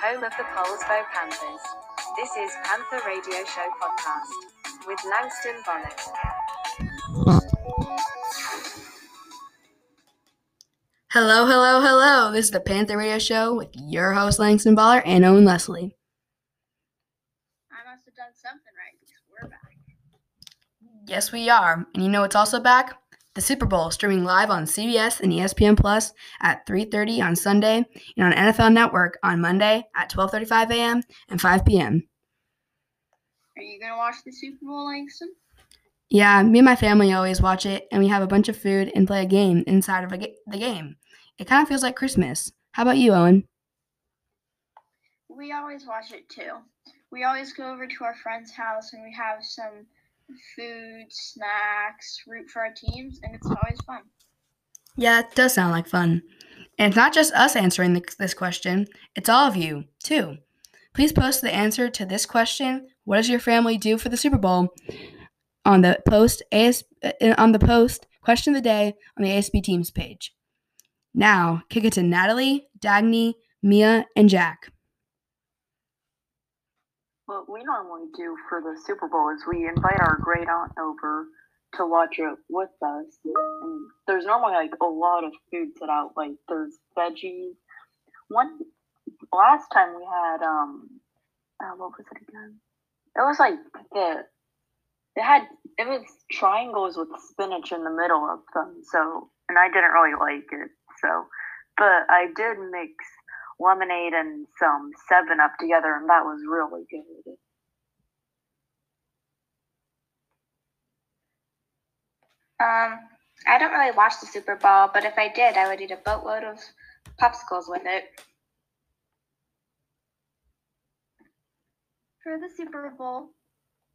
Home of the Poulsbo Panthers. This is Panther Radio Show Podcast with Langston Bonnet. Hello, hello, hello. This is the Panther Radio Show with your host, Langston Baller and Owen Leslie. I must have done something right because we're back. Yes, we are. And you know what's also back? The Super Bowl streaming live on CBS and ESPN Plus at 3:30 on Sunday and on NFL Network on Monday at 12:35 a.m. and 5 p.m. Are you gonna watch the Super Bowl, Langston? Yeah, me and my family always watch it, and we have a bunch of food and play a game inside of ga- the game. It kind of feels like Christmas. How about you, Owen? We always watch it too. We always go over to our friend's house and we have some food, snacks, root for our teams, and it's always fun. Yeah, it does sound like fun. And it's not just us answering the, this question, it's all of you, too. Please post the answer to this question What does your family do for the Super Bowl? on the post AS, uh, on the post question of the day on the ASB teams page. Now, kick it to Natalie, Dagny, Mia, and Jack. What we normally do for the Super Bowl is we invite our great aunt over to watch it with us. And there's normally like a lot of food set out. Like there's veggies. One last time we had um, uh, what was it again? It was like the it had it was triangles with spinach in the middle of them. So and I didn't really like it. So, but I did mix lemonade and some Seven Up together, and that was really good. Um, I don't really watch the Super Bowl, but if I did, I would eat a boatload of popsicles with it. For the Super Bowl,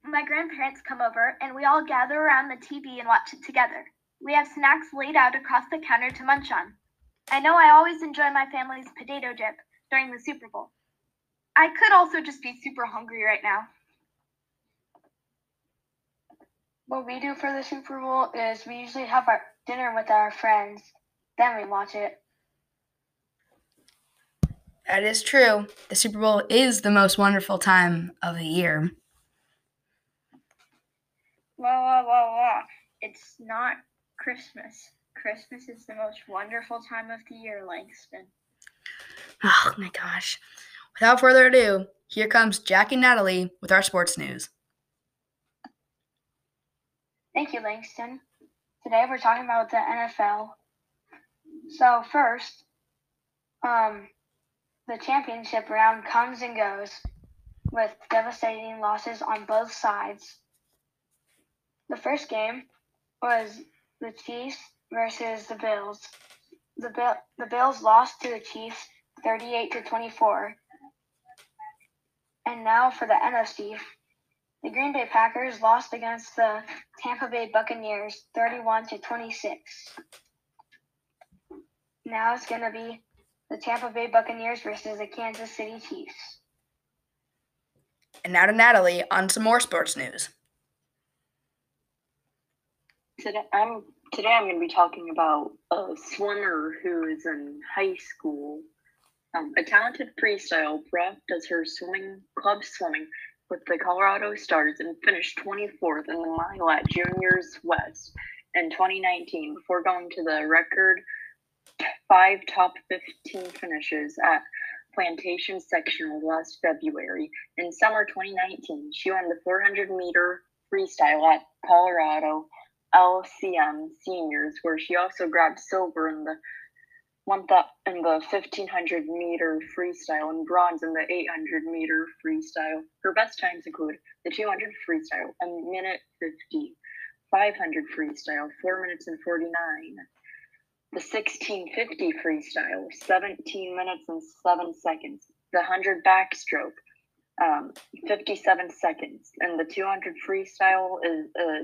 my grandparents come over and we all gather around the TV and watch it together. We have snacks laid out across the counter to munch on. I know I always enjoy my family's potato dip during the Super Bowl. I could also just be super hungry right now. What we do for the Super Bowl is we usually have our dinner with our friends, then we watch it. That is true. The Super Bowl is the most wonderful time of the year. Whoa, whoa, whoa, whoa. It's not Christmas. Christmas is the most wonderful time of the year, Langston. Oh my gosh. Without further ado, here comes Jack and Natalie with our sports news. Thank you, Langston. Today we're talking about the NFL. So first, um, the championship round comes and goes with devastating losses on both sides. The first game was the Chiefs versus the Bills. The Bill, the Bills lost to the Chiefs 38 to 24. And now for the NFC, the Green Bay Packers lost against the Tampa Bay Buccaneers 31 to 26. Now it's going to be the Tampa Bay Buccaneers versus the Kansas City Chiefs. And now to Natalie on some more sports news. Today I'm today I'm going to be talking about a swimmer who is in high school. Um, a talented freestyle prep does her swimming club swimming with the Colorado Stars and finished 24th in the mile at Juniors West in 2019 before going to the record five top 15 finishes at Plantation Sectional last February. In summer 2019, she won the 400 meter freestyle at Colorado LCM Seniors, where she also grabbed silver in the one th- in the 1500 meter freestyle and bronze in the 800 meter freestyle. Her best times include the 200 freestyle, a minute 50, 500 freestyle, 4 minutes and 49, the 1650 freestyle, 17 minutes and 7 seconds, the 100 backstroke, um, 57 seconds, and the 200 freestyle is uh,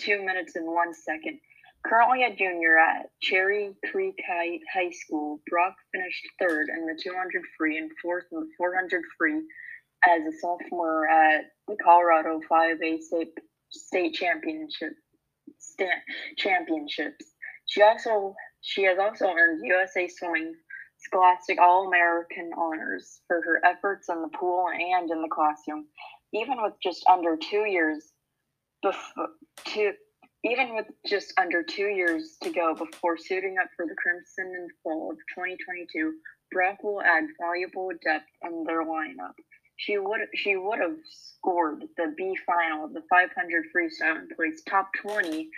2 minutes and 1 second. Currently a junior at Cherry Creek High, School, Brock finished third in the 200 free and fourth in the 400 free as a sophomore at the Colorado 5A State, state Championship championships. She also She has also earned USA Swimming Scholastic All American honors for her efforts in the pool and in the classroom, even with just under two years before to even with just under two years to go before suiting up for the Crimson in fall of 2022, Brock will add valuable depth in their lineup. She would she would have scored the B final of the 500 freestyle and placed top 20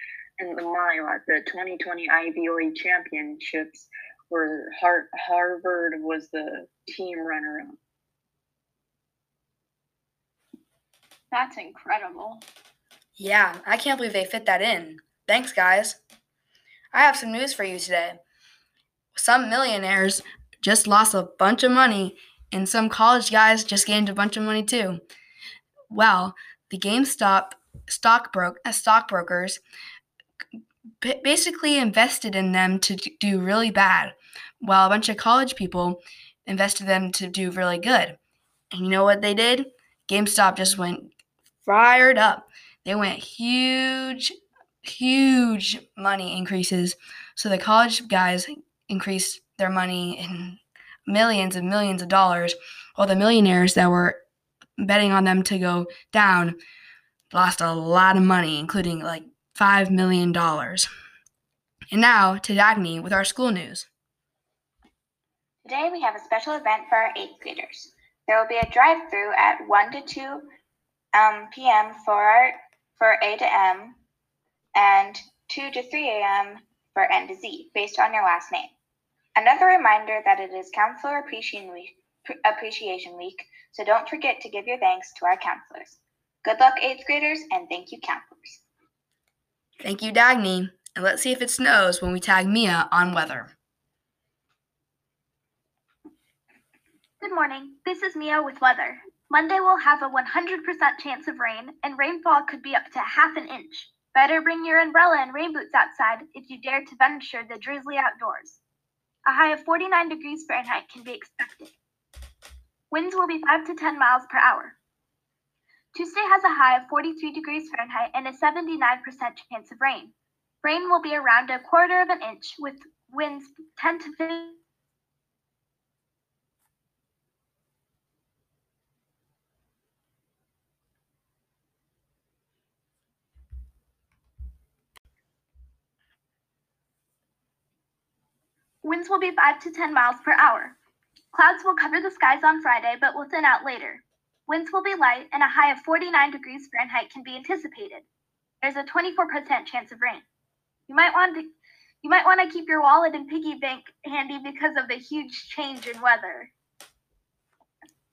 in the mile at the 2020 Ivy League Championships, where Har- Harvard was the team runner-up. That's incredible. Yeah, I can't believe they fit that in. Thanks, guys. I have some news for you today. Some millionaires just lost a bunch of money, and some college guys just gained a bunch of money too. Well, the GameStop stockbroke uh, stockbrokers basically invested in them to do really bad, while a bunch of college people invested them to do really good. And you know what they did? GameStop just went fired up. They went huge, huge money increases. So the college guys increased their money in millions and millions of dollars, while the millionaires that were betting on them to go down lost a lot of money, including like $5 million. And now to Dagny with our school news. Today we have a special event for our eighth graders. There will be a drive-through at 1 to 2 um, p.m. for our, for A to M and 2 to 3 a.m. for N to Z, based on your last name. Another reminder that it is Counselor Appreciation Week, Appreciation Week, so don't forget to give your thanks to our counselors. Good luck, eighth graders, and thank you, counselors. Thank you, Dagny. And let's see if it snows when we tag Mia on weather. Good morning. This is Mia with weather. Monday will have a 100% chance of rain, and rainfall could be up to half an inch. Better bring your umbrella and rain boots outside if you dare to venture the drizzly outdoors. A high of 49 degrees Fahrenheit can be expected. Winds will be 5 to 10 miles per hour. Tuesday has a high of 43 degrees Fahrenheit and a 79% chance of rain. Rain will be around a quarter of an inch with winds 10 to 15. Winds will be 5 to 10 miles per hour. Clouds will cover the skies on Friday, but will thin out later. Winds will be light, and a high of 49 degrees Fahrenheit can be anticipated. There's a 24% chance of rain. You might want to you might want to keep your wallet and piggy bank handy because of the huge change in weather.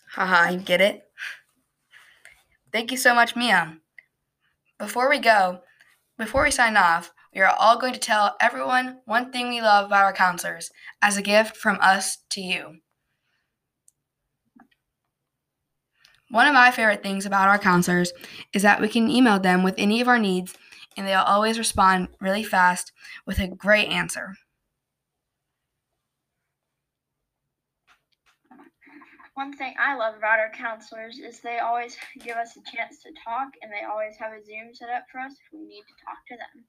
Haha, you get it? Thank you so much, Mia. Before we go, before we sign off, we are all going to tell everyone one thing we love about our counselors as a gift from us to you. One of my favorite things about our counselors is that we can email them with any of our needs and they'll always respond really fast with a great answer. One thing I love about our counselors is they always give us a chance to talk and they always have a Zoom set up for us if we need to talk to them.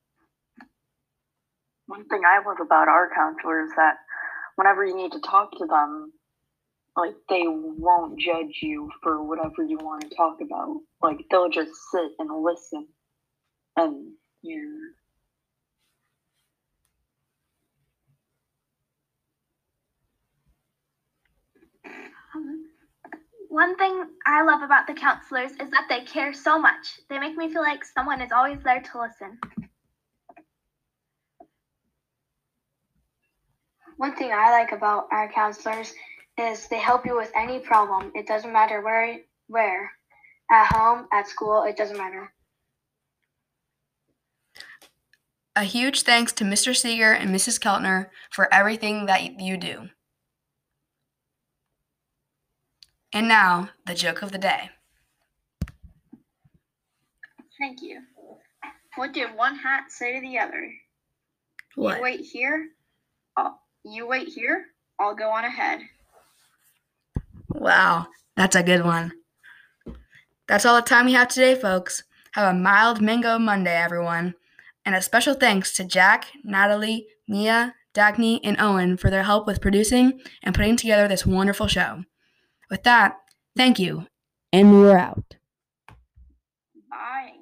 One thing I love about our counselor is that whenever you need to talk to them, like they won't judge you for whatever you want to talk about. Like they'll just sit and listen. And yeah. Um, One thing I love about the counselors is that they care so much. They make me feel like someone is always there to listen. One thing I like about our counselors is they help you with any problem. It doesn't matter where where. At home, at school, it doesn't matter. A huge thanks to Mr. Seeger and Mrs. Keltner for everything that you do. And now, the joke of the day. Thank you. What did one hat say to the other? What? You wait here. I'll, you wait here. I'll go on ahead. Wow, that's a good one. That's all the time we have today, folks. Have a mild Mango Monday, everyone. And a special thanks to Jack, Natalie, Mia, Dagny, and Owen for their help with producing and putting together this wonderful show. With that, thank you, and we're out. Bye and go Bucks.